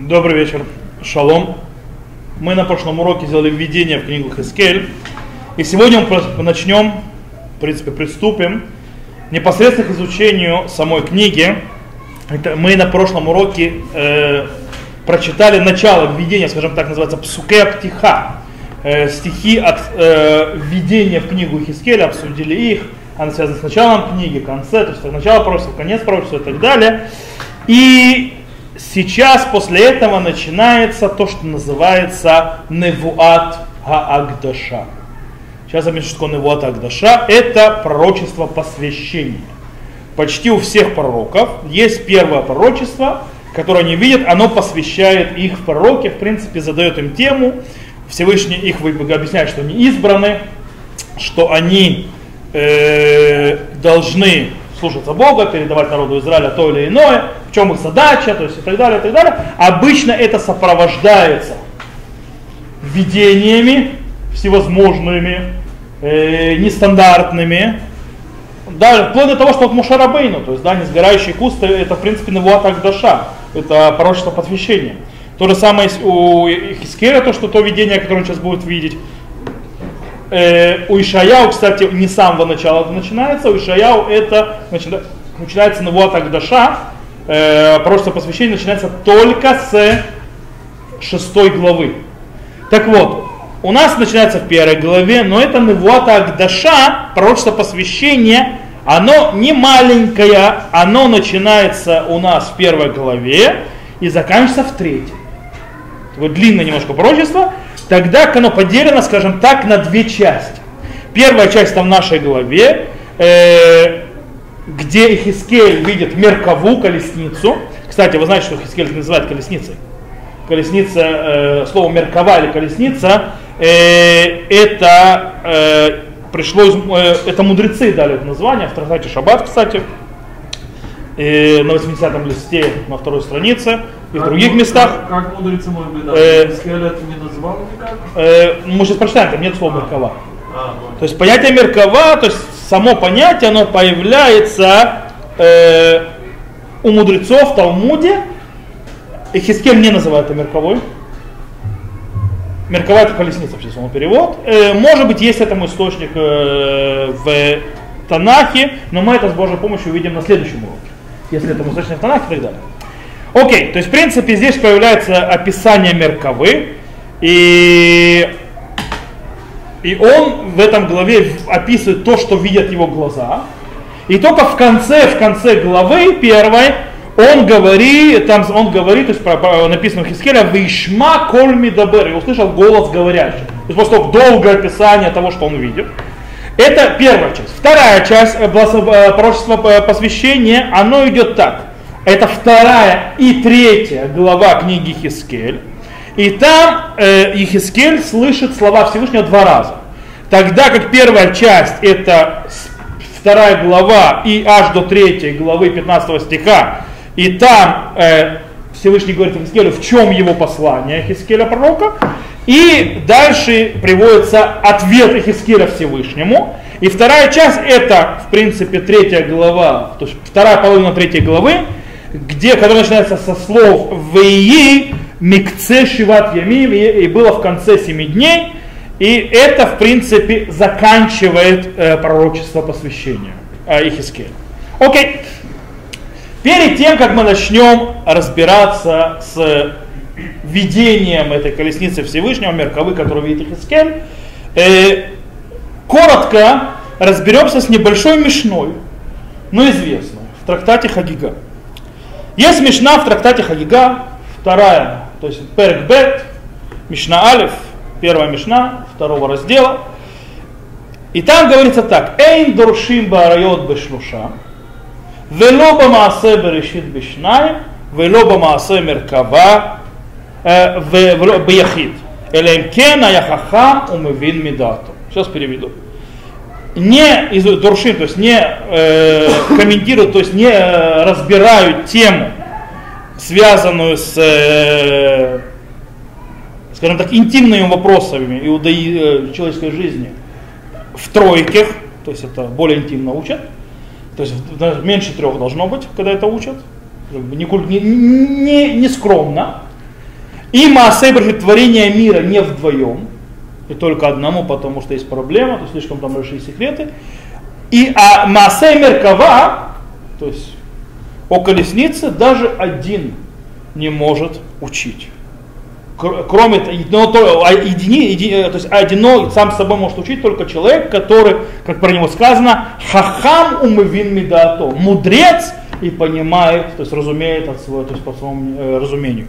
Добрый вечер. Шалом. Мы на прошлом уроке сделали введение в книгу Хескель. И сегодня мы начнем, в принципе, приступим непосредственно к изучению самой книги. Это мы на прошлом уроке э, прочитали начало введения, скажем так, называется Псуке Птиха. Э, стихи от э, введения в книгу Хискеля, обсудили их. Она связана с началом книги, конце, то есть начало пророчества, конец пророчества и так далее. И сейчас после этого начинается то, что называется Невуат Аагдаша. Сейчас объясню, что такое Невуат Аагдаша. Это пророчество посвящения. Почти у всех пророков есть первое пророчество, которое они видят, оно посвящает их в пророке, в принципе, задает им тему. Всевышний их объясняет, что они избраны, что они э, должны слушаться Бога, передавать народу Израиля то или иное, в чем их задача, то есть и так далее, и так далее. Обычно это сопровождается видениями всевозможными, э, нестандартными, даже вплоть до того, что вот Мушарабейну, то есть да, несгорающие кусты, это в принципе Навуат Агдаша, это пророчество посвящения. То же самое у Хискера, то, что то видение, которое он сейчас будет видеть. Э, у Ишаяу, кстати, не с самого начала это начинается, у Ишаяу это начина, начинается Навуат Агдаша, э, пророчество посвящения начинается только с шестой главы. Так вот, у нас начинается в первой главе, но это Навуата Агдаша, пророчество посвящения, оно не маленькое, оно начинается у нас в первой главе и заканчивается в третьей. Такое длинное немножко пророчество. Тогда оно поделено, скажем так, на две части. Первая часть там в нашей главе, э, где Хискель видит меркову колесницу. Кстати, вы знаете, что Хискель называют колесницей. Колесница, э, слово меркова или колесница, э, это э, пришло, из, э, это мудрецы дали это название, в трактате Шаббат, кстати, э, на 80-м листе на второй странице и в других местах. Как, как мудрецы, может быть, да? Э, не назвал никак? Э, мы сейчас прочитаем, там нет слова меркова. А, То есть понятие меркова, то есть само понятие, оно появляется э, у мудрецов в Талмуде. И Хискель не называют это мерковой. Мерковая это колесница, вообще самый перевод. Э, может быть, есть этому источник э, в Танахе, но мы это с Божьей помощью увидим на следующем уроке. Если это источник в Танахе и так далее. Окей, то есть в принципе здесь появляется описание мерковы. И и он в этом главе описывает то, что видят его глаза. И только в конце, в конце главы первой он говорит, там он говорит, то есть про, про, написано в Хискеля, «Вишма коль мидабер», и услышал голос говорящий. То есть того долгое описание того, что он видит. Это первая часть. Вторая часть э, э, пророчества э, посвящения, оно идет так. Это вторая и третья глава книги Хискель. И там э, Ехискель слышит слова Всевышнего два раза. Тогда как первая часть это вторая глава и аж до третьей главы 15 стиха, и там э, Всевышний говорит Хискелю, в чем его послание Хискеля пророка, и дальше приводится ответ Хискеля Всевышнему. И вторая часть это, в принципе, третья глава, то есть вторая половина третьей главы, где, которая начинается со слов «Веи микце шиват ямим» и было в конце семи дней. И это, в принципе, заканчивает э, пророчество посвящения э, Ихискеля. Окей. Перед тем, как мы начнем разбираться с видением этой колесницы Всевышнего, Мерковы, которую видит Ихискель, э, коротко разберемся с небольшой мешной, но известной, в трактате Хагига. Есть Мишна в трактате Хагига, вторая, то есть Перк Бет, Мишна Алиф, первая Мишна, второго раздела. И там говорится так, Эйн дуршим барайот бешлуша, вело бамаасе берешит бешнай, вело бамаасе меркава бияхид. Элем кен аяхахам умевин мидату. Сейчас переведу не дуршим, то есть не э, комментируют, то есть не э, разбирают тему, связанную с, э, скажем так, интимными вопросами иудаи, э, человеческой жизни. В тройках, то есть это более интимно учат, то есть меньше трех должно быть, когда это учат, не, не, не, скромно, И Маасей Бершит творение мира не вдвоем, и только одному, потому что есть проблема, то слишком там большие секреты. И а Маасей Меркава, то есть о колеснице, даже один не может учить. Кроме но, то, а едини, едини, то есть одино сам собой может учить только человек, который, как про него сказано, хахам умывин мидато, мудрец и понимает, то есть разумеет от своего, то есть по своему э, разумению.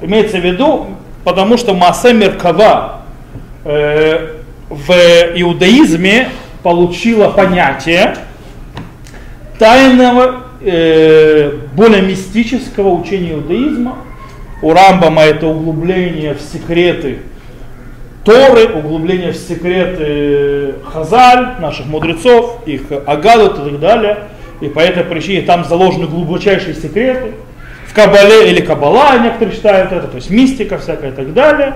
Имеется в виду, потому что Маасе Меркава э, в иудаизме получила понятие тайного, э, более мистического учения иудаизма. У Рамбама это углубление в секреты Торы, углубление в секреты Хазаль, наших мудрецов, их Агадут и так далее. И по этой причине там заложены глубочайшие секреты. В Кабале или Кабала некоторые считают это, то есть мистика всякая и так далее.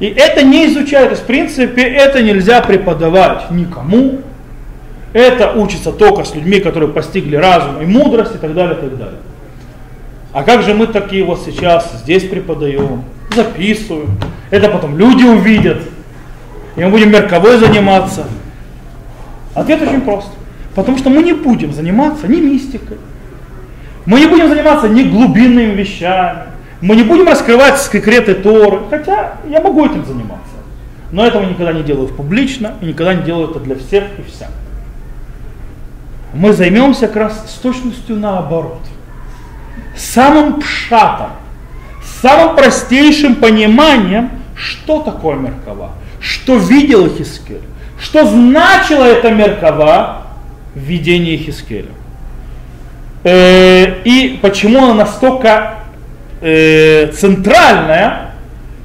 И это не есть в принципе это нельзя преподавать никому. Это учится только с людьми, которые постигли разум и мудрость и так далее, и так далее. А как же мы такие вот сейчас здесь преподаем, записываем, это потом люди увидят, и мы будем мерковой заниматься? Ответ очень прост. Потому что мы не будем заниматься ни мистикой, мы не будем заниматься ни глубинными вещами, мы не будем раскрывать секреты Торы, хотя я могу этим заниматься. Но этого никогда не делаю публично и никогда не делаю это для всех и вся. Мы займемся как раз с точностью наоборот. Самым пшатом, самым простейшим пониманием, что такое Меркава, что видел Хискель, что значила эта Меркава в видении Хискеля. Э, и почему она настолько э, центральная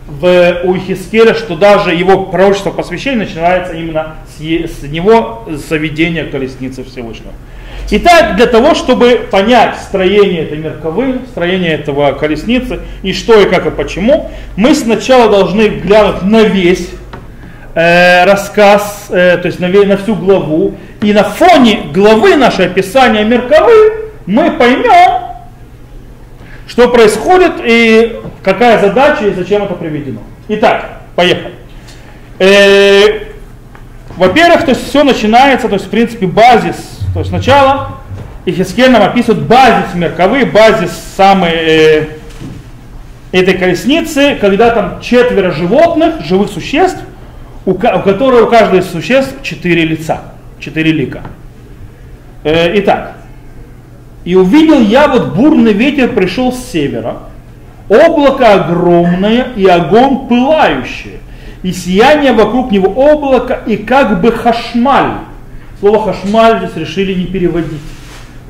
в, у Хискеля, что даже его пророчество посвящения начинается именно с, с него заведения колесницы Всевышнего. Итак, для того, чтобы понять строение этой мерковы, строение этого колесницы, и что, и как, и почему, мы сначала должны глянуть на весь э, рассказ, э, то есть на, на всю главу, и на фоне главы нашей описания мерковы мы поймем, что происходит и какая задача и зачем это приведено. Итак, поехали. Э, во-первых, то есть все начинается, то есть в принципе базис, то есть сначала Ихискель нам описывает базис мерковый, базис самой э, этой колесницы, когда там четверо животных, живых существ, у, у которых у каждого из существ четыре лица, четыре лика. Э, итак, и увидел я вот бурный ветер пришел с севера, облако огромное и огонь пылающий, и сияние вокруг него облака и как бы хашмаль. Слово хашмаль здесь решили не переводить,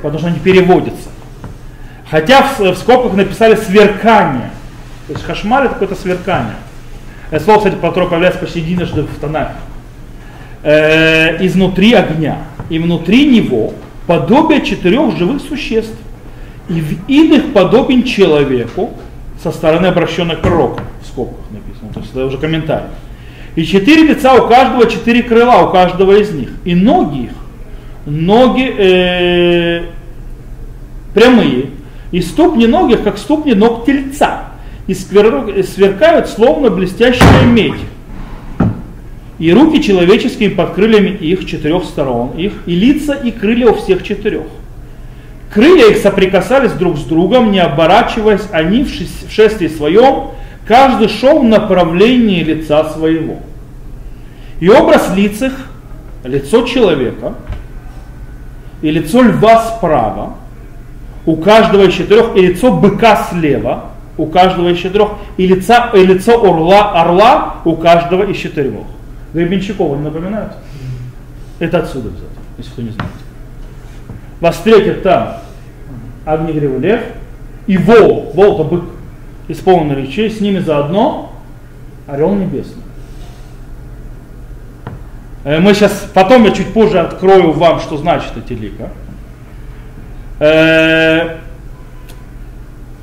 потому что не переводится. Хотя в, в скобках написали сверкание. То есть хашмаль это какое-то сверкание. Это слово, кстати, которое появляется почти единожды в тонах. Э, изнутри огня. И внутри него подобие четырех живых существ. И в иных подобен человеку, со стороны обращенной к в скобках написано, то есть это уже комментарий. И четыре лица у каждого, четыре крыла у каждого из них. И ноги их, ноги э, прямые, и ступни ноги, как ступни ног тельца, и сверкают словно блестящая медь и руки человеческие под крыльями их четырех сторон, их и лица и крылья у всех четырех. Крылья их соприкасались друг с другом, не оборачиваясь, они в шествии своем, каждый шел в направлении лица своего. И образ лиц их, лицо человека и лицо льва справа, у каждого из четырех, и лицо быка слева, у каждого из четырех, и, лица, и лицо орла, орла у каждого из четырех. Гребенщикова не напоминают? Это отсюда взято, если кто не знает. Вас встретит там огнегривый лев и вол, вол это бык, исполненный речей, с ними заодно орел небесный. Э, мы сейчас, потом я чуть позже открою вам, что значит эти лика.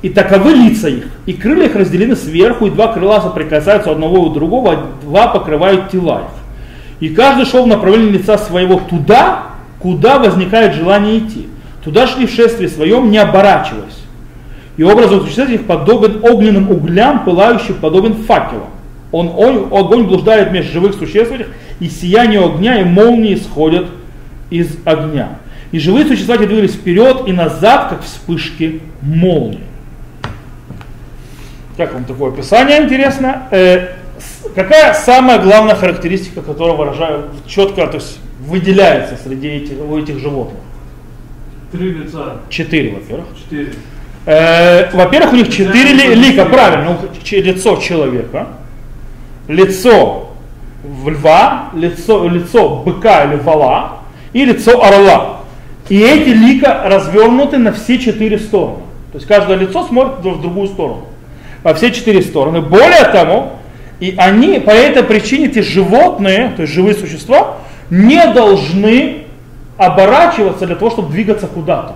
И таковы лица их. И крылья их разделены сверху, и два крыла соприкасаются одного у другого, а два покрывают тела их. И каждый шел в направлении лица своего туда, куда возникает желание идти. Туда шли в шествии своем, не оборачиваясь. И образ существ этих подобен огненным углям, пылающим, подобен факелам. Он, он, огонь блуждает между живых существ и сияние огня и молнии исходят из огня. И живые существа двигались вперед и назад, как вспышки молнии. Как вам такое описание интересно? Э, какая самая главная характеристика, которая выражает четко, то есть выделяется среди этих, у этих животных? Три лица. Четыре, во-первых. Четыре. Э, во-первых, у них четыре ли, лика, правильно, лицо человека, лицо льва, лицо, лицо быка или вала и лицо орла. И эти лика развернуты на все четыре стороны. То есть каждое лицо смотрит в другую сторону во все четыре стороны. Более того, и они по этой причине, эти животные, то есть живые существа, не должны оборачиваться для того, чтобы двигаться куда-то.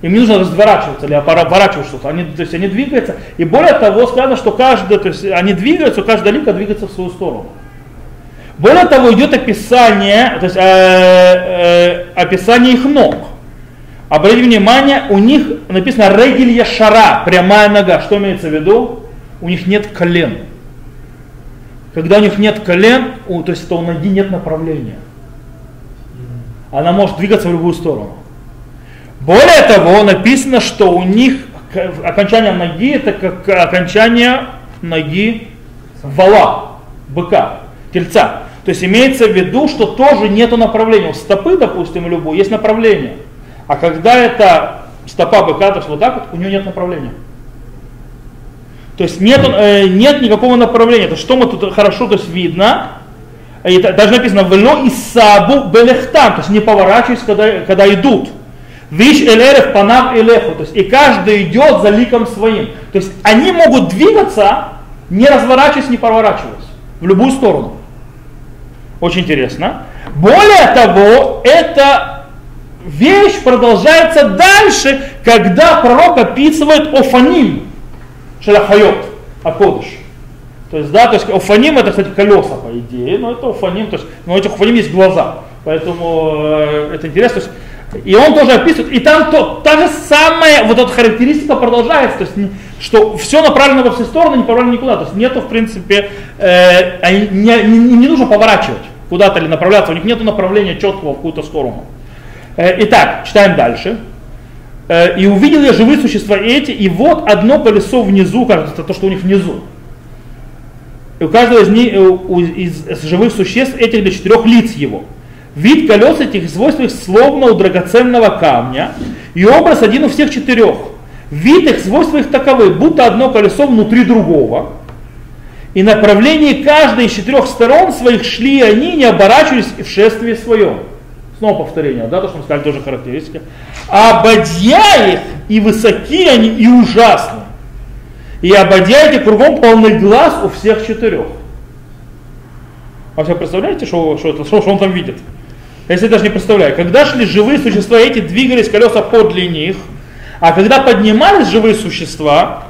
Им не нужно разворачиваться или оборачивать что-то. Они, то есть они двигаются. И более того, сказано, что каждый, то есть они двигаются, каждая лика двигается в свою сторону. Более того, идет описание, то есть э, э, описание их ног. Обратите внимание, у них написано регель шара, прямая нога. Что имеется в виду? У них нет колен. Когда у них нет колен, у, то есть это у ноги нет направления. Она может двигаться в любую сторону. Более того, написано, что у них окончание ноги это как окончание ноги вала, быка, тельца. То есть имеется в виду, что тоже нет направления. У стопы, допустим, любой, есть направление. А когда это стопа быка, есть вот так вот, у него нет направления. То есть нет, э, нет никакого направления. То что мы тут хорошо то есть видно, и даже написано «Вело и сабу белехтам», то есть не поворачиваясь, когда, когда идут. Виш элерев панам элеху, то есть и каждый идет за ликом своим. То есть они могут двигаться, не разворачиваясь, не поворачиваясь, в любую сторону. Очень интересно. Более того, это вещь продолжается дальше, когда пророк описывает офаним, шелахайот, акодыш. То есть, да, то есть офаним это, кстати, колеса, по идее, но это офаним, то есть, но у этих офаним есть глаза, поэтому э, это интересно. То есть, и он тоже описывает, и там то, та же самая вот эта характеристика продолжается, то есть, что все направлено во все стороны, не направлено никуда, то есть нету, в принципе, э, не, не, не нужно поворачивать куда-то или направляться, у них нет направления четкого в какую-то сторону. Э, итак, читаем дальше. Э, и увидел я живые существа эти, и вот одно колесо внизу, кажется, то, что у них внизу. И у каждого из, них, э, из живых существ этих для четырех лиц его. Вид колес этих свойств их словно у драгоценного камня, и образ один у всех четырех. Вид их свойства их таковы, будто одно колесо внутри другого. И направление каждой из четырех сторон своих шли они, не оборачивались в шествии своем. Снова повторение, да, то, что мы сказали, тоже характеристика. А ободья их, и высоки они, и ужасны. И ободья эти кругом полный глаз у всех четырех. А вы представляете, что, что, это, что, что он там видит? Если даже не представляю. Когда шли живые существа эти, двигались колеса подле них, а когда поднимались живые существа,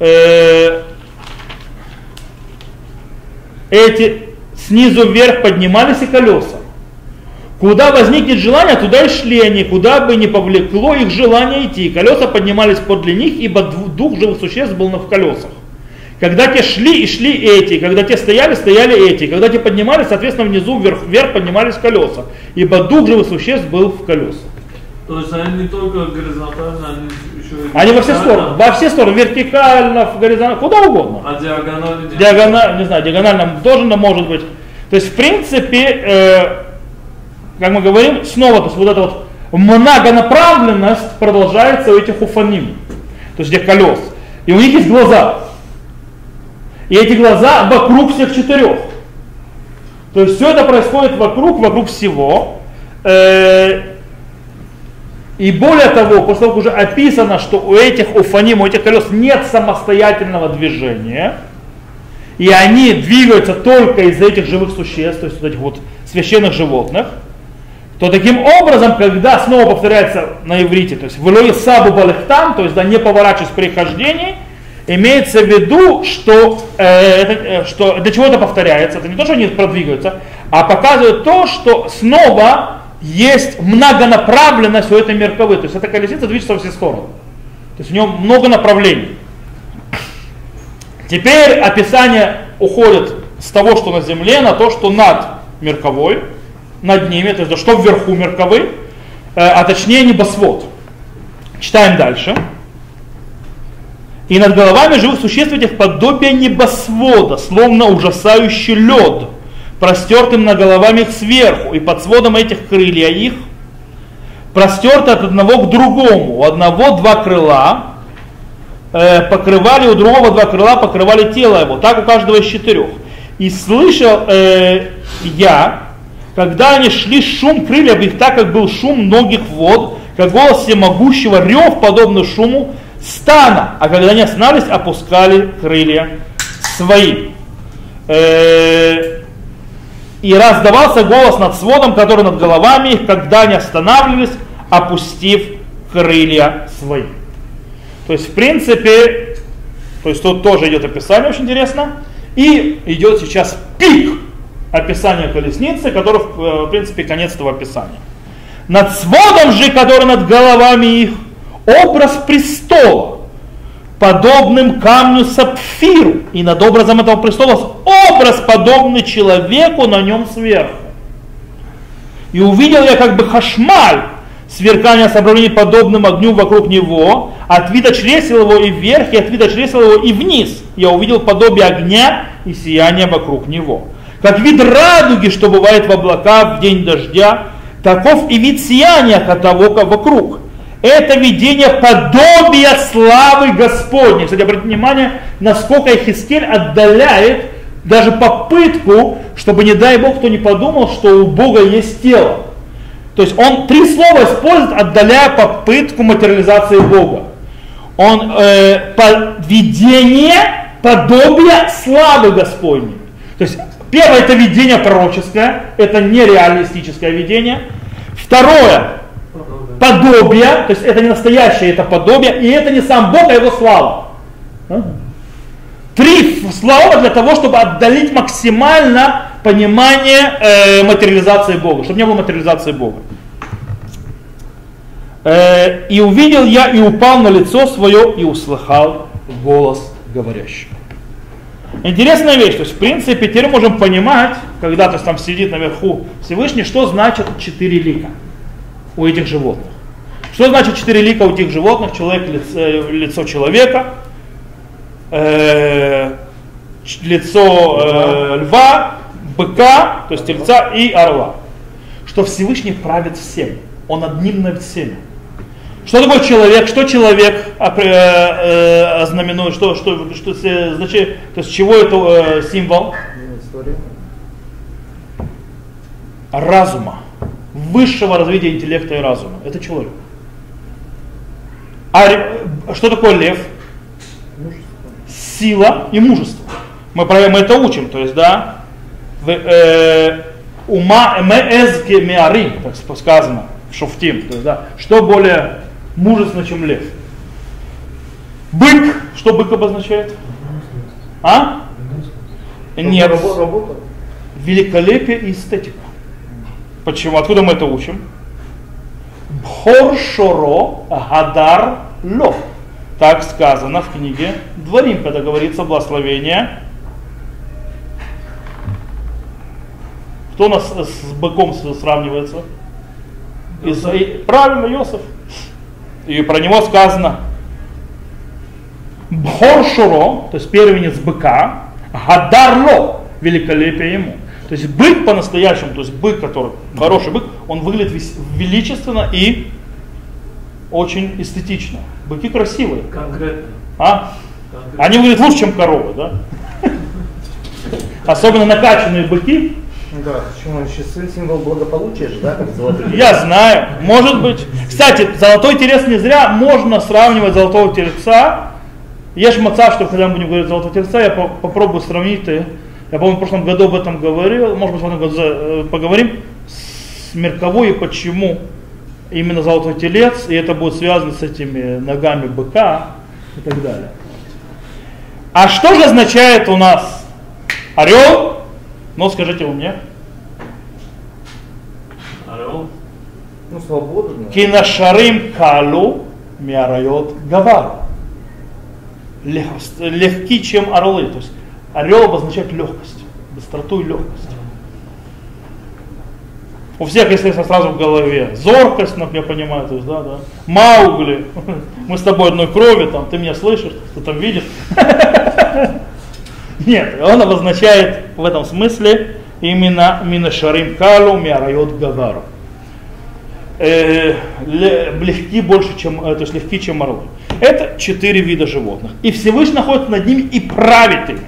э, эти снизу вверх поднимались и колеса. Куда возникнет желание, туда и шли они, куда бы ни повлекло их желание идти. Колеса поднимались подле них, ибо дух живых существ был в колесах. Когда те шли и шли эти, когда те стояли, стояли эти, когда те поднимались, соответственно, внизу вверх, вверх поднимались колеса, ибо дух живых существ был в колесах. То есть они не только горизонтально, они еще и Они во все стороны, во все стороны, вертикально, горизонтально, куда угодно. А диагонально? Диагонально, не знаю, диагонально тоже может быть. То есть, в принципе, э, как мы говорим, снова, то есть вот эта вот многонаправленность продолжается у этих уфаним, то есть этих колес. И у них есть глаза. И эти глаза вокруг всех четырех. То есть все это происходит вокруг, вокруг всего. Э, и более того, после того, как уже описано, что у этих уфаним, у этих колес нет самостоятельного движения, и они двигаются только из этих живых существ, то есть вот этих вот священных животных, то таким образом, когда снова повторяется на иврите, то есть в сабу балехтам, то есть да, не поворачиваясь при хождении, имеется в виду, что, э, это, э, что для чего это повторяется, это не то, что они продвигаются, а показывает то, что снова есть многонаправленность у этой мерковы, то есть эта колесица движется во все стороны. есть в нем много направлений. Теперь описание уходит с того, что на земле, на то, что над Мерковой, над ними, то есть что вверху Мерковой, э, а точнее небосвод. Читаем дальше. И над головами живых существ этих подобие небосвода, словно ужасающий лед, простертым на головами их сверху, и под сводом этих крылья их, простерты от одного к другому. У одного два крыла, э, покрывали, у другого два крыла покрывали тело его, так у каждого из четырех. И слышал э, я, когда они шли, шум крыльев их, так как был шум многих вод, как голос всемогущего, рев, подобный шуму стана, а когда они останавливались, опускали крылья свои. Э, и раздавался голос над сводом, который над головами их, когда они останавливались, опустив крылья свои. То есть, в принципе, то есть тут тоже идет описание очень интересно. И идет сейчас пик описания колесницы, который, э, в принципе, конец этого описания. Над сводом же, который над головами их, образ престола, подобным камню сапфиру. И над образом этого престола образ, подобный человеку на нем сверху. И увидел я как бы хашмаль, сверкание собравления подобным огню вокруг него, от вида чресел его и вверх, и от вида чресел его и вниз. Я увидел подобие огня и сияния вокруг него. Как вид радуги, что бывает в облаках в день дождя, таков и вид сияния от того вокруг. Это видение подобия славы Господней. Кстати, обратите внимание, насколько Ихискель отдаляет даже попытку, чтобы, не дай Бог, кто не подумал, что у Бога есть тело. То есть он три слова использует, отдаляя попытку материализации Бога. Он э, по, видение подобия славы Господней. То есть первое это видение пророческое, это нереалистическое видение. Второе, подобие, то есть это не настоящее, это подобие, и это не сам Бог, а его слава. А? Три слова для того, чтобы отдалить максимально понимание э, материализации Бога, чтобы не было материализации Бога. Э, и увидел я и упал на лицо свое и услыхал голос говорящего. Интересная вещь, то есть в принципе теперь можем понимать, когда то есть, там сидит наверху Всевышний, что значит четыре лика у этих животных. Что значит четыре лика у этих животных? Человек, лицо, лицо человека, э, лицо э, льва, быка, то есть тельца и орла. Что Всевышний правит всем. Он одним над всеми. Что такое человек? Что человек э, э, ознаменует? Что, что, что, значит, то есть чего это э, символ? Разума. Высшего развития интеллекта и разума. Это человек. А что такое лев? Сила и мужество. Мы, мы это учим, то есть, да, э, ума меэзге меарим, так сказано, в шуфтим, то есть, да, что более мужественно, чем лев. Бык, что бык обозначает? А? Нет. Великолепие и эстетика. Почему? Откуда мы это учим? Бхор Гадар Ло. Так сказано в книге Дворим, когда говорится благословение. Кто у нас с быком сравнивается? Из, правильно, Йосиф. И про него сказано Бхор то есть первенец быка, Гадарло, великолепие ему. То есть бык по-настоящему, то есть бык, который хороший бык, он выглядит величественно и очень эстетично. Быки красивые. Конкретно. А? Конкретно. Они выглядят лучше, чем коровы, да? Особенно накачанные быки, да, почему часы символ благополучия же, да, как золотой Я знаю, может быть. Кстати, золотой телец не зря можно сравнивать золотого тельца. Ешь маца, что когда мы будем говорить золотого тельца, я по попробую сравнить. Я, помню, в прошлом году об этом говорил, может быть, в этом году э, поговорим с Мерковой и почему именно золотой телец, и это будет связано с этими ногами быка и так далее. А что же означает у нас орел ну, скажите вы мне. Орел. Ну, свободу. Кинашарим калу миарайот гавар. Лег, легки, чем орлы. То есть орел обозначает легкость, быстроту и легкость. У всех, естественно, сразу в голове зоркость, ну, я понимаю, то есть, да, да. Маугли, мы с тобой одной крови, там, ты меня слышишь, ты там видишь. Нет, он обозначает в этом смысле именно Минашарим Калу Миарайот Гавару. Э, легки больше, чем, э, то есть легки, чем орлы. Это четыре вида животных. И Всевышний находится над ними и правит ими.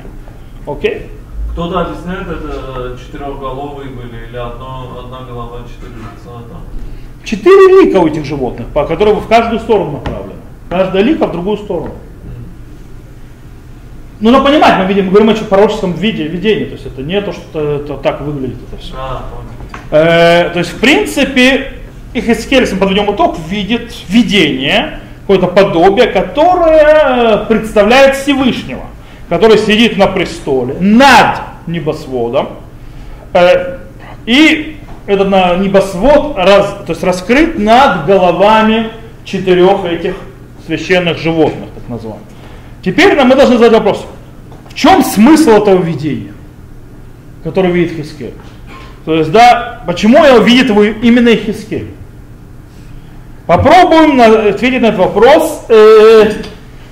Окей? Кто-то объясняет, это четырехголовые были, или одно, одна голова, четыре лица там. Четыре лика у этих животных, по которым в каждую сторону направлены. Каждая лика в другую сторону. Ну, надо понимать, мы видим, мы говорим о пророческом виде, видении, то есть это не то, что это так выглядит это все. А, э, то есть, в принципе, их Ихискель, если мы подведем итог, видит видение, какое-то подобие, которое представляет Всевышнего, который сидит на престоле над небосводом, э, и этот небосвод раз, то есть раскрыт над головами четырех этих священных животных, так называемых. Теперь нам мы должны задать вопрос, в чем смысл этого видения, которое видит Хискель? То есть, да, почему я видит его именно Хискель? Попробуем ответить на этот вопрос э,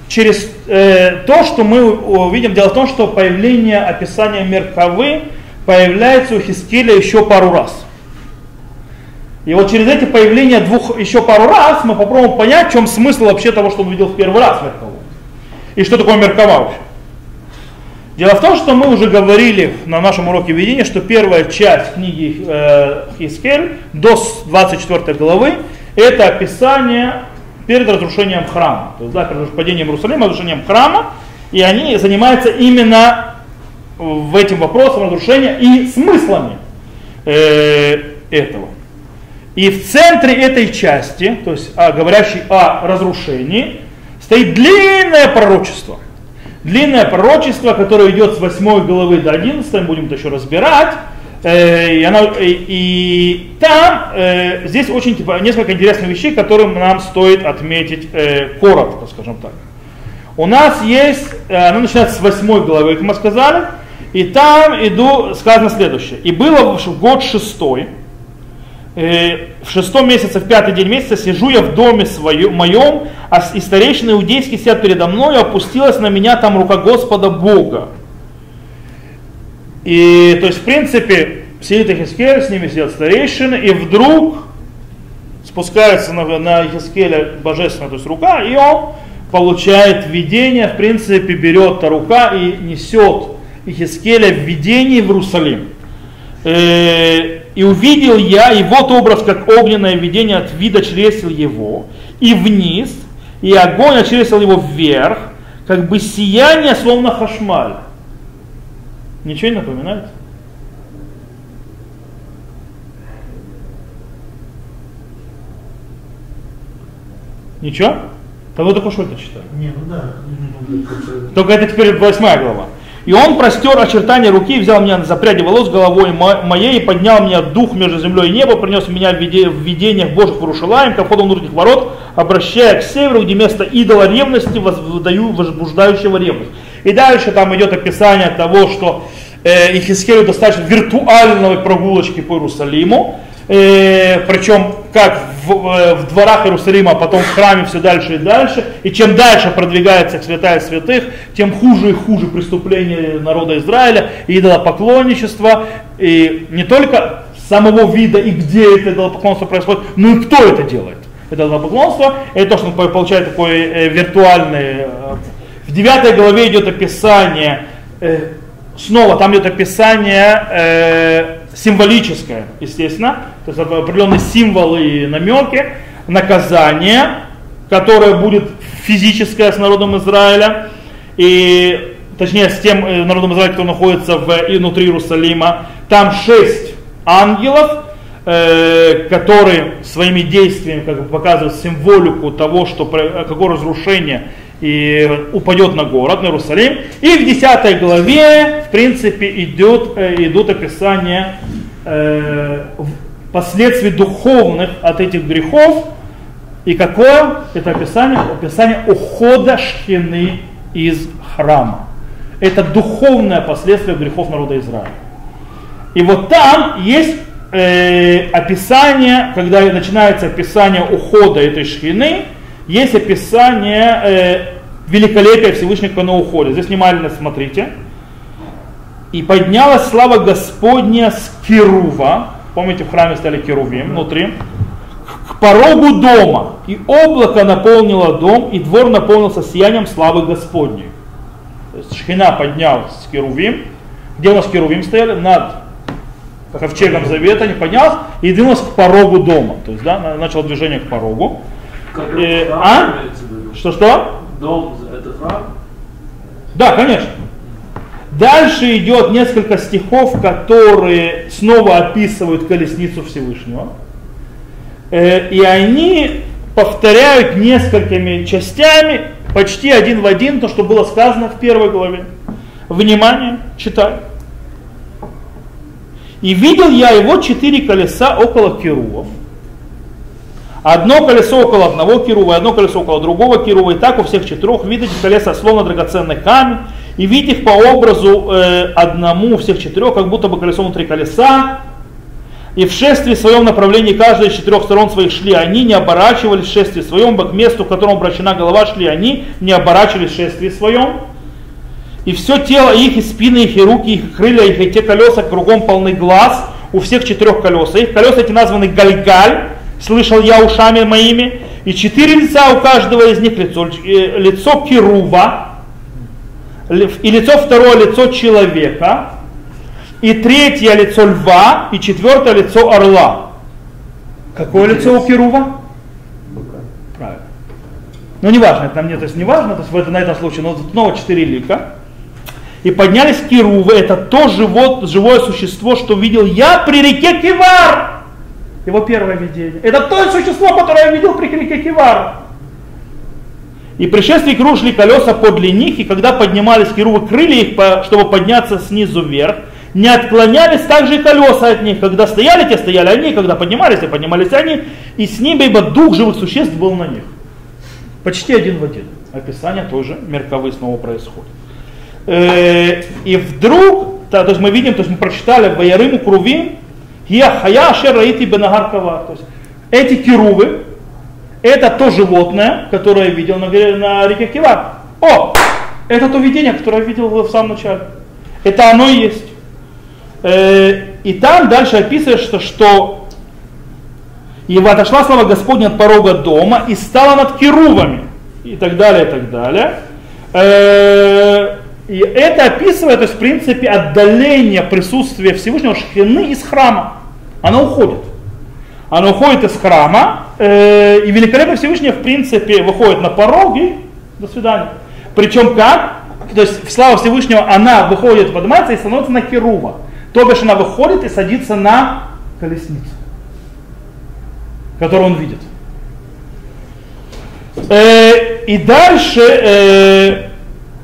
через э, то, что мы увидим. Дело в том, что появление описания Меркавы появляется у Хискеля еще пару раз. И вот через эти появления двух еще пару раз мы попробуем понять, в чем смысл вообще того, что он видел в первый раз Меркаву. И что такое Меркава вообще. Дело в том, что мы уже говорили на нашем уроке видения, что первая часть книги э, Хискель до 24 главы это описание перед разрушением храма. То есть, да, перед падением Иерусалима, разрушением храма. И они занимаются именно в этим вопросом разрушения и смыслами э, этого. И в центре этой части, то есть а, говорящей о разрушении, стоит длинное пророчество. Длинное пророчество, которое идет с 8 главы до 11, будем это еще разбирать. Э, и, она, и, и там э, здесь очень типа, несколько интересных вещей, которые нам стоит отметить э, коротко, скажем так. У нас есть, э, она начинается с 8 главы, как мы сказали, и там иду, сказано следующее. И было в год шестой, Э, в шестом месяце, в пятый день месяца, сижу я в доме своем, моем, а и старейшины иудейские сидят передо мной, опустилась на меня там рука Господа Бога. И, то есть, в принципе, сидит Ихискель, с ними сидят старейшины, и вдруг спускается на, на Ихискеля божественная, то есть рука, и он получает видение, в принципе, берет та рука и несет Ихискеля в видении в Иерусалим. Э, и увидел я, и вот образ, как огненное видение от вида чресел его, и вниз, и огонь очресил его вверх, как бы сияние, словно хашмаль. Ничего не напоминает? Ничего? Тогда только что это читали. Не, ну да. Только это теперь восьмая глава. И он простер очертания руки, взял меня за пряди волос головой моей, и поднял меня дух между землей и небом, принес меня в, виде, в видениях Божьих в Рушалаем, ко входу внутренних ворот, обращая к северу, где место идола ревности, возбуждающего ревность. И дальше там идет описание того, что э, Ихискелю достаточно виртуальной прогулочки по Иерусалиму, э, причем как в, в дворах Иерусалима, а потом в храме все дальше и дальше. И чем дальше продвигается святая святых, тем хуже и хуже преступления народа Израиля, идолопоклонничество, и не только самого вида и где это идолопоклонство происходит, но и кто это делает. Это идолопоклонство, это то, что получает такой э, виртуальный... Э, в девятой главе идет описание, э, снова там идет описание э, символическое, естественно, то есть определенные символы и намеки, наказание, которое будет физическое с народом Израиля, и точнее с тем э, народом Израиля, который находится в, и внутри Иерусалима. Там шесть ангелов, э, которые своими действиями как бы, показывают символику того, что какое разрушение и упадет на город, на Иерусалим. И в 10 главе, в принципе, идет, э, идут описания э, последствий духовных от этих грехов. И какое это описание? Описание ухода шхины из храма. Это духовное последствие грехов народа Израиля. И вот там есть э, описание, когда начинается описание ухода этой шхины, есть описание э, великолепия Всевышнего, как оно уходит. Здесь внимательно смотрите. И поднялась слава Господня с Кирува, помните, в храме стали Керувим внутри, к порогу дома. И облако наполнило дом, и двор наполнился сиянием славы Господней. То есть Шхина поднялась с Керувим. Где у нас Керувим стояли? Над ковчегом завета, не поднялась и двинулась к порогу дома. То есть, да, начало движение к порогу. Как Э, это храм а? Что-что? Дом это храм? Да, конечно. Дальше идет несколько стихов, которые снова описывают колесницу Всевышнего. Э, И они повторяют несколькими частями почти один в один то, что было сказано в первой главе. Внимание, читай. И видел я его четыре колеса около керувов. Одно колесо около одного керува, одно колесо около другого керува, и так у всех четырех видите колеса словно драгоценный камень, и видите их по образу э, одному всех четырех, как будто бы колесо внутри колеса, и в шествии своем направлении каждой из четырех сторон своих шли они, не оборачивались в шествии своем, к месту, к которому обращена голова, шли они, не оборачивались в шествии своем. И все тело их, и спины их, и руки их, и крылья их, и те колеса кругом полны глаз у всех четырех колес. Их колеса эти названы Гальгаль, слышал я ушами моими, и четыре лица у каждого из них лицо, э, лицо Кирува, и лицо второе лицо человека, и третье лицо льва, и четвертое лицо орла. Какое лицо у Кирува? Правильно. Ну, не важно, это нам нет, то есть не важно, то есть в это, на этом случае, но снова четыре лика. И поднялись Кирувы, это то живот, живое существо, что видел я при реке Кивар. Его первое видение. Это то существо, которое я видел при реке Кивар. И пришествие Киру шли колеса подле них, и когда поднимались Кирувы крылья их, чтобы подняться снизу вверх, не отклонялись также и колеса от них. Когда стояли, те стояли они, когда поднимались, те поднимались они, и с ними, ибо дух живых существ был на них. Почти один в один. Описание тоже мерковые снова происходит. Э, И вдруг, то есть мы видим, то есть мы прочитали Ваярыму Крувим, Я хая ашер раити бенагар. То есть эти керувы, это то животное, которое я видел на, на реке Кивар. О, это то видение, которое я видел в самом начале. Это оно и есть. Э, И там дальше описывается, что и отошла слава Господня от порога дома и стала над керувами. И так далее, и так далее. Э, И это описывает, то есть, в принципе, отдаление присутствия Всевышнего Шхины из храма. Оно уходит. Оно уходит из храма, э, и великолепие Всевышнего, в принципе, выходит на порог и до свидания. Причем как? То есть в славу Всевышнего она выходит, поднимается и становится на керува. То бишь она выходит и садится на колесницу, которую он видит. Э, и дальше э,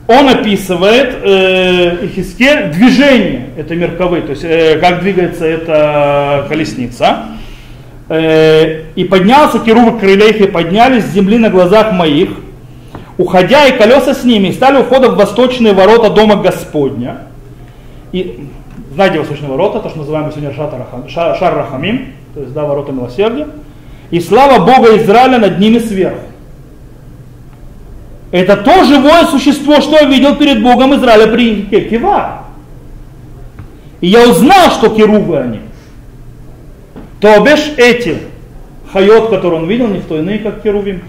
он описывает э, Ихискель движение этой мерковой, то есть э, как двигается эта колесница. Э, и поднялся керувы крылья и поднялись с земли на глазах моих, уходя и колеса с ними, стали ухода в восточные ворота дома Господня. И знаете восточные ворота, то, что называем сегодня Шар Рахамим, то есть да, ворота милосердия. И слава Бога Израиля над ними сверху. Это то живое существо, что я видел перед Богом Израиля при реке Кива. И я узнал, что керувы они. То бишь эти хайот, которые он видел, никто иные, как керувим.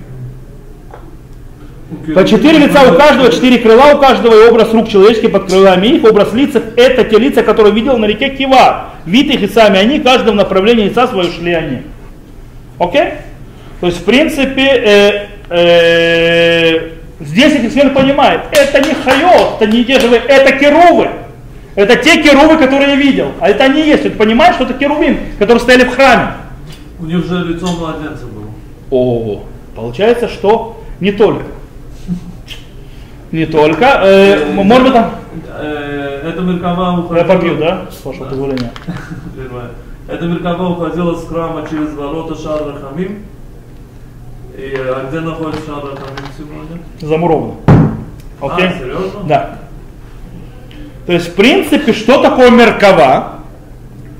По четыре лица у каждого, четыре крыла у каждого, и образ рук человеческих под крылами их, образ лиц, это те лица, которые видел на реке Кива. Вид их и сами они, каждый в направлении лица свое шли они. Окей? То есть, в принципе, э, э, здесь Ихискель понимает, это не хайот, это не дежевые, это керувы. Это те керувы, которые я видел. А это они есть. Он понимает, что это керувим, которые стояли в храме. У них же лицо младенца было. О, получается, что не только. Не только. Э, может быть там... Э, Это Меркава уходила... Я побью, да? С вашего позволения. Эта Меркава уходила с храма через ворота Шар Рахамим. И а где находится Шара Тамим сегодня? Замуровано. Окей? А, серьезно? Да. То есть, в принципе, что такое Меркава?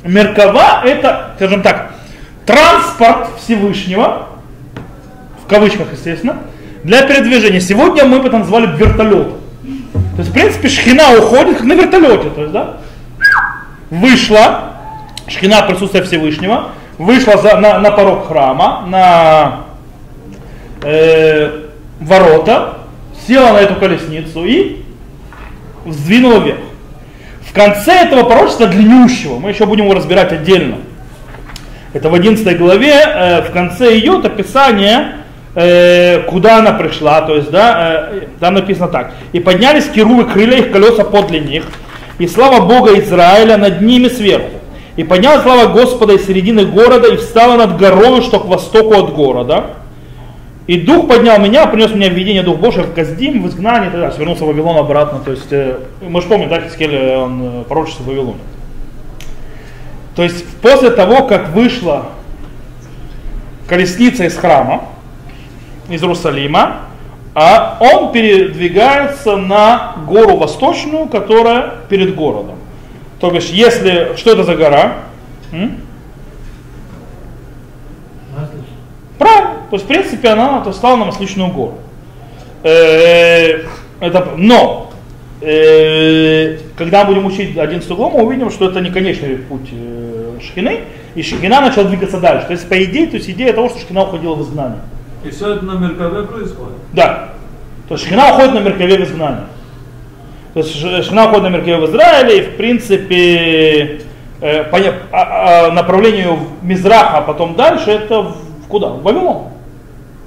Меркава это, скажем так, транспорт Всевышнего, в кавычках, естественно, для передвижения. Сегодня мы это назвали вертолет. То есть, в принципе, шхина уходит как на вертолете. То есть, да, вышла, шхина присутствия Всевышнего, вышла за, на, на порог храма, на э, ворота, села на эту колесницу и сдвинула вверх. Конце этого пророчества длиннющего, мы еще будем его разбирать отдельно, это в 11 главе, э, в конце ее описание, э, куда она пришла, то есть, да, э, там написано так. И поднялись керувы крылья их колеса подле них, и слава Бога Израиля над ними сверху. И поднялась слава Господа из середины города и встала над горою, что к востоку от города. И дух поднял меня, принес мне видение дух Божий в Каздим, в изгнании, тогда вернулся в Вавилон обратно. То есть, э, мы же помним, да, Хискель, э, он э, пророчество в Вавилоне. То есть, после того, как вышла колесница из храма, из Иерусалима, а он передвигается на гору восточную, которая перед городом. То бишь, если, что это за гора? М? Правильно. То есть, в принципе, она то стала на Масличную гору. Э, Это, но, э, когда будем учить 11 главу, мы увидим, что это не конечный путь э, Шхины, и Шхина начала двигаться дальше. То есть, по идее, то есть идея того, что Шхина уходила в изгнание. И все это на Меркаве происходит? Да. То есть Шхина уходит на Меркаве в изгнание. То есть Шхина уходит на Меркаве в Израиле, и в принципе по а- а направлению в Мизраха, а потом дальше, это в, куда? В Вавилон.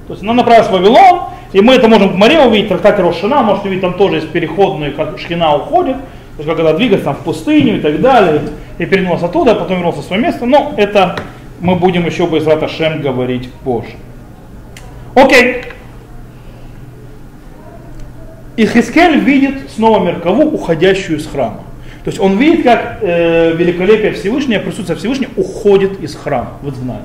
То есть она направилась в Вавилон, и мы это можем в море увидеть, трактате Рошина, можете увидеть, там тоже есть переходные, как Шхина уходит, то есть как она двигается там в пустыню и так далее, и перенулась оттуда, а потом вернулся в свое место, но это мы будем еще без Раташем говорить позже. Окей. И Хискель видит снова Меркаву, уходящую из храма. То есть он видит, как э, великолепие Всевышнего, присутствие Всевышнего уходит из храма в изгнание.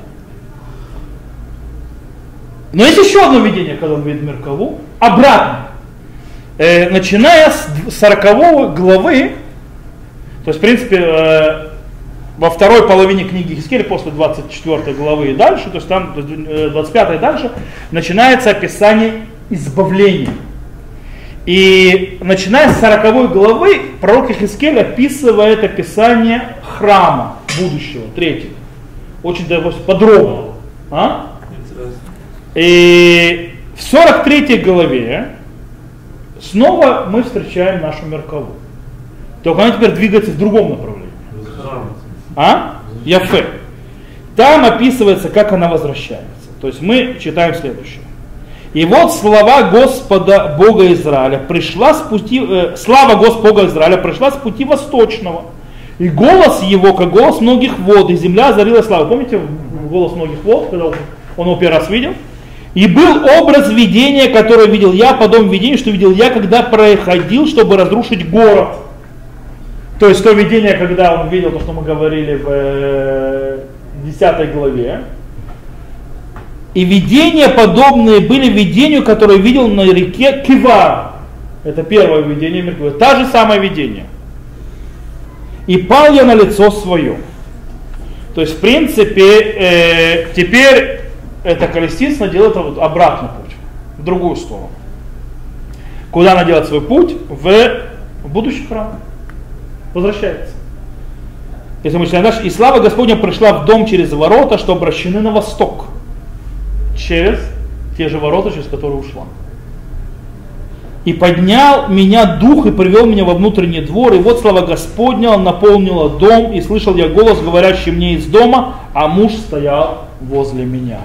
Но есть еще одно видение, когда он видит Меркаву, обратно. Э, начиная с 40 главы, то есть, в принципе, э, во второй половине книги Хискеля, после 24 главы и дальше, то есть там э, 25 и дальше, начинается описание избавления. И начиная с 40 главы, пророк Хискель описывает описание храма будущего, третьего. Очень подробно. А? И в 43 главе снова мы встречаем нашу Меркаву. Только она теперь двигается в другом направлении. А? Яфе. Там описывается, как она возвращается. То есть мы читаем следующее. И вот слова Господа Бога Израиля пришла с пути, э, слава Господа Израиля пришла с пути восточного. И голос его, как голос многих вод, и земля озарила славу. Помните голос многих вод, когда он его первый раз видел? И был образ видения, который видел я, подобно видению, что видел я, когда проходил, чтобы разрушить город. То есть то видение, когда он видел то, что мы говорили в э, 10 главе. И видения подобные были видению, которое видел на реке Кивар. Это первое видение Меркурия. Та же самое видение. И пал я на лицо свое. То есть, в принципе, э, теперь эта колесница делает вот обратный путь, в другую сторону. Куда она делает свой путь? В, будущий храм. Возвращается. Если мы читаем дальше, и слава Господня пришла в дом через ворота, что обращены на восток. Через те же ворота, через которые ушла. И поднял меня дух и привел меня во внутренний двор, и вот слава Господня наполнила дом, и слышал я голос, говорящий мне из дома, а муж стоял возле меня.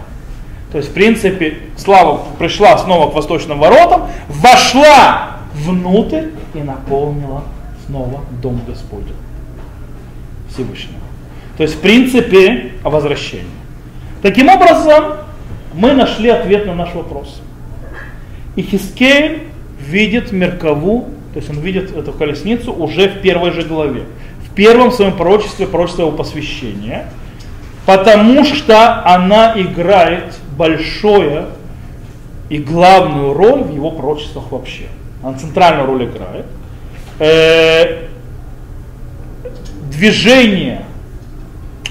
То есть, в принципе, слава пришла снова к восточным воротам, вошла внутрь и наполнила снова дом Господень Всевышнего. То есть, в принципе, о возвращении. Таким образом, мы нашли ответ на наш вопрос. И Хискель видит Меркаву, то есть он видит эту колесницу уже в первой же главе. В первом своем пророчестве, пророчестве его посвящения, потому что она играет большое и главную роль в его пророчествах вообще. Она центральную роль играет. Э, движение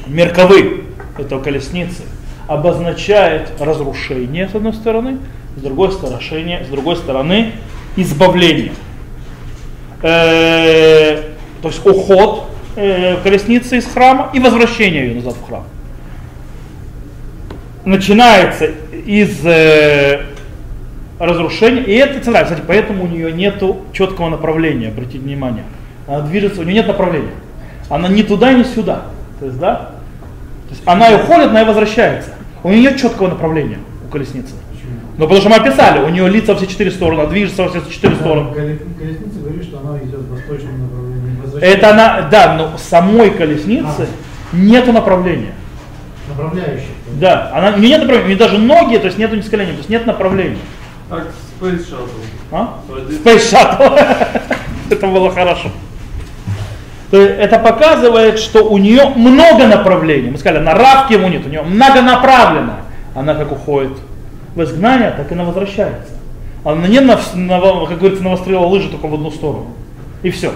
мерковы, это колесницы, обозначает разрушение с одной стороны, с другой стороны, с другой стороны избавление. Э, то есть уход э, колесницы из храма и возвращение ее назад в храм. Начинается из э, разрушения, и это цена, кстати, поэтому у нее нет четкого направления, обратите внимание. Она движется, у нее нет направления. Она ни туда, ни сюда. То есть, да? То есть она и уходит, она и возвращается. У нее нет четкого направления у колесницы. Ну, потому что мы описали, у нее лица во все четыре стороны, она движется во все четыре стороны. Колесница говорит, что она идет в восточном направлении. Это она, да, но самой колесницы а. нету направления. Направляющих. Да, она, у нее нет направления, у нее даже ноги, то есть нету нисколения, то есть нет направления. Так, Space Shuttle. А? Space Shuttle. Это было хорошо. То есть это показывает, что у нее много направлений. Мы сказали, на равке ему нет, у нее многонаправленная. Она как уходит в изгнание, так и она возвращается. Она не, на, на, как говорится, навострила лыжи только в одну сторону. И все.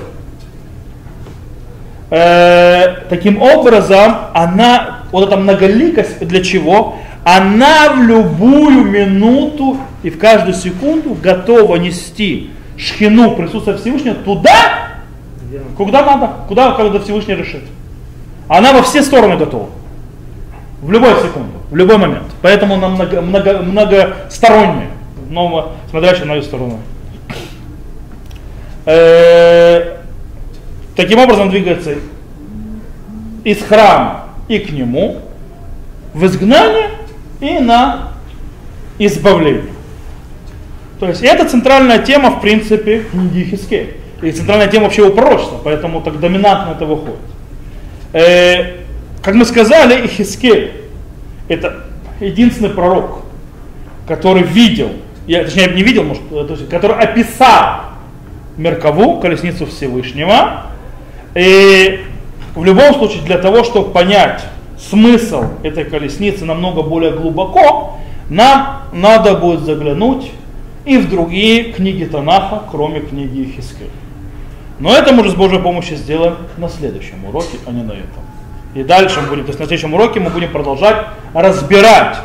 Э, таким образом, она, вот эта многоликость, для чего? Она в любую минуту и в каждую секунду готова нести шхину присутствия Всевышнего туда, куда надо, куда, когда Всевышний решит. Она во все стороны готова. В любую секунду, в любой момент. Поэтому она много, много, многосторонняя, но смотрящая на ее сторону. Э, таким образом двигается из храма и к нему, в изгнание и на избавление. То есть это центральная тема, в принципе, книги Хискель. И центральная тема вообще у пророчества, поэтому так доминантно это выходит. Э, как мы сказали, Ихискель это единственный пророк, который видел, я, точнее не видел, может, то есть, который описал Меркову, колесницу Всевышнего. И в любом случае для того, чтобы понять смысл этой колесницы намного более глубоко, нам надо будет заглянуть и в другие книги Танаха, кроме книги Хискель. Но это мы уже с Божьей помощью сделаем на следующем уроке, а не на этом. И дальше мы будем, то есть на следующем уроке мы будем продолжать разбирать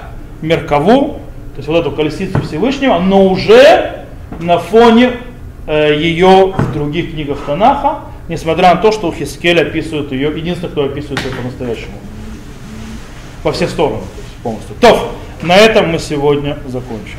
Меркову, то есть вот эту колесницу Всевышнего, но уже на фоне э, ее в других книгах Танаха, несмотря на то, что Хискель описывает ее, единственный, кто описывает ее по-настоящему. Во все стороны, полностью. То, на этом мы сегодня закончим.